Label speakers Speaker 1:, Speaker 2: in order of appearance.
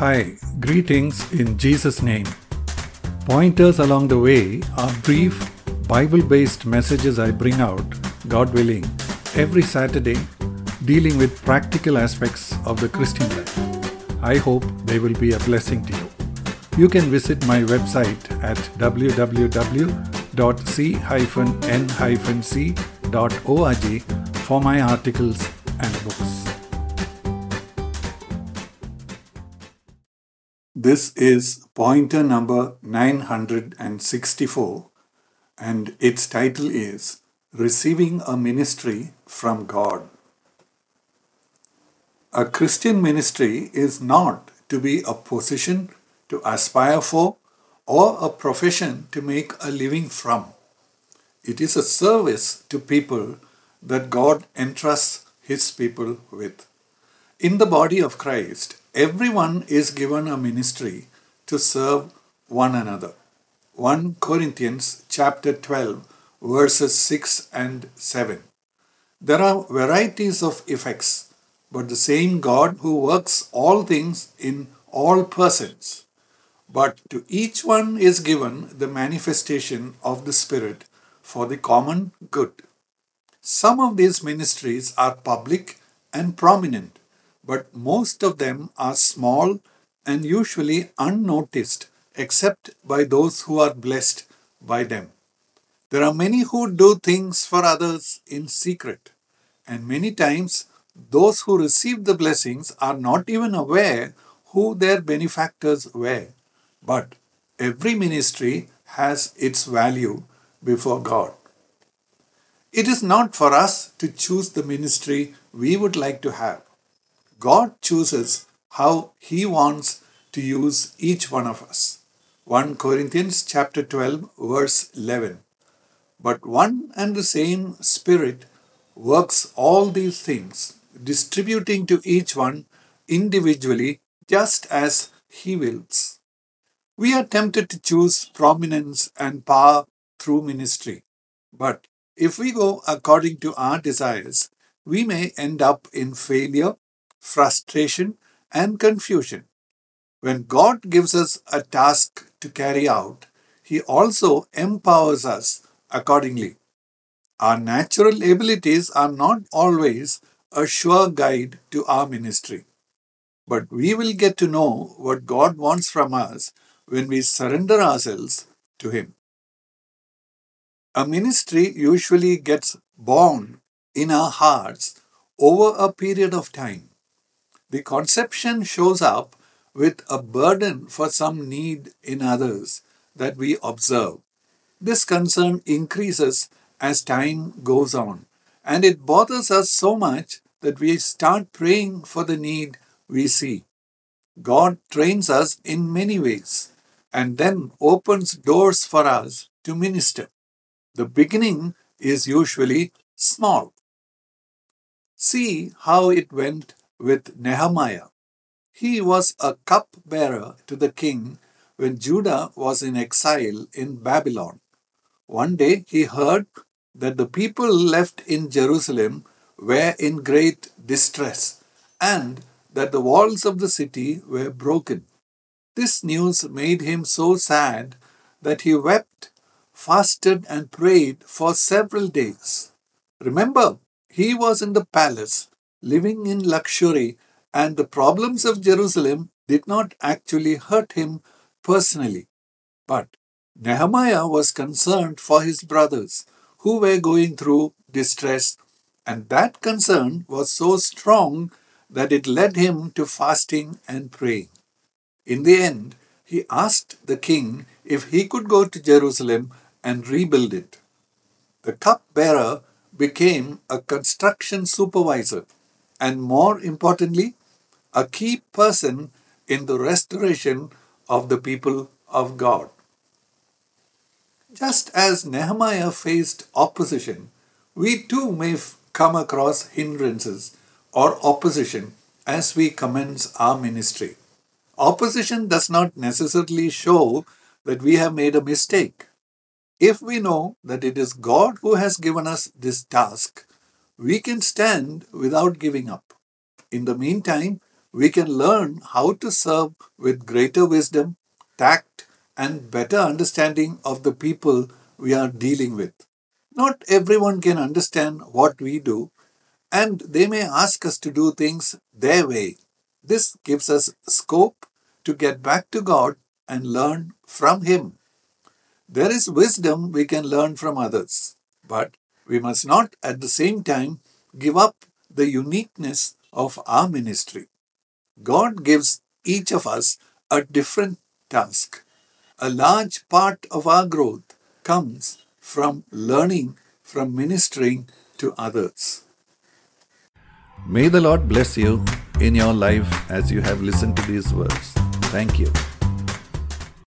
Speaker 1: Hi, greetings in Jesus' name. Pointers along the way are brief, Bible based messages I bring out, God willing, every Saturday, dealing with practical aspects of the Christian life. I hope they will be a blessing to you. You can visit my website at www.c-n-c.org for my articles and books. This is pointer number 964 and its title is Receiving a Ministry from God. A Christian ministry is not to be a position to aspire for or a profession to make a living from. It is a service to people that God entrusts His people with. In the body of Christ, everyone is given a ministry to serve one another. 1 Corinthians chapter 12 verses 6 and 7. There are varieties of effects, but the same God who works all things in all persons. But to each one is given the manifestation of the Spirit for the common good. Some of these ministries are public and prominent, but most of them are small and usually unnoticed except by those who are blessed by them. There are many who do things for others in secret, and many times those who receive the blessings are not even aware who their benefactors were. But every ministry has its value before God. It is not for us to choose the ministry we would like to have. God chooses how he wants to use each one of us. 1 Corinthians chapter 12 verse 11. But one and the same spirit works all these things, distributing to each one individually just as he wills. We are tempted to choose prominence and power through ministry. But if we go according to our desires, we may end up in failure, frustration, and confusion. When God gives us a task to carry out, He also empowers us accordingly. Our natural abilities are not always a sure guide to our ministry, but we will get to know what God wants from us when we surrender ourselves to Him. A ministry usually gets born in our hearts over a period of time. The conception shows up with a burden for some need in others that we observe. This concern increases as time goes on, and it bothers us so much that we start praying for the need we see. God trains us in many ways and then opens doors for us to minister. The beginning is usually small. See how it went with Nehemiah. He was a cupbearer to the king when Judah was in exile in Babylon. One day he heard that the people left in Jerusalem were in great distress and that the walls of the city were broken. This news made him so sad that he wept, fasted, and prayed for several days. Remember, he was in the palace, living in luxury, and the problems of Jerusalem did not actually hurt him personally. But Nehemiah was concerned for his brothers who were going through distress, and that concern was so strong that it led him to fasting and praying. In the end, he asked the king if he could go to Jerusalem and rebuild it. The cupbearer became a construction supervisor and, more importantly, a key person in the restoration of the people of God. Just as Nehemiah faced opposition, we too may come across hindrances or opposition as we commence our ministry. Opposition does not necessarily show that we have made a mistake. If we know that it is God who has given us this task, we can stand without giving up. In the meantime, we can learn how to serve with greater wisdom, tact, and better understanding of the people we are dealing with. Not everyone can understand what we do, and they may ask us to do things their way. This gives us scope to get back to God and learn from Him. There is wisdom we can learn from others, but we must not at the same time give up the uniqueness of our ministry. God gives each of us a different task. A large part of our growth comes from learning from ministering to others. May the Lord bless you in your life as you have listened to these words. Thank you.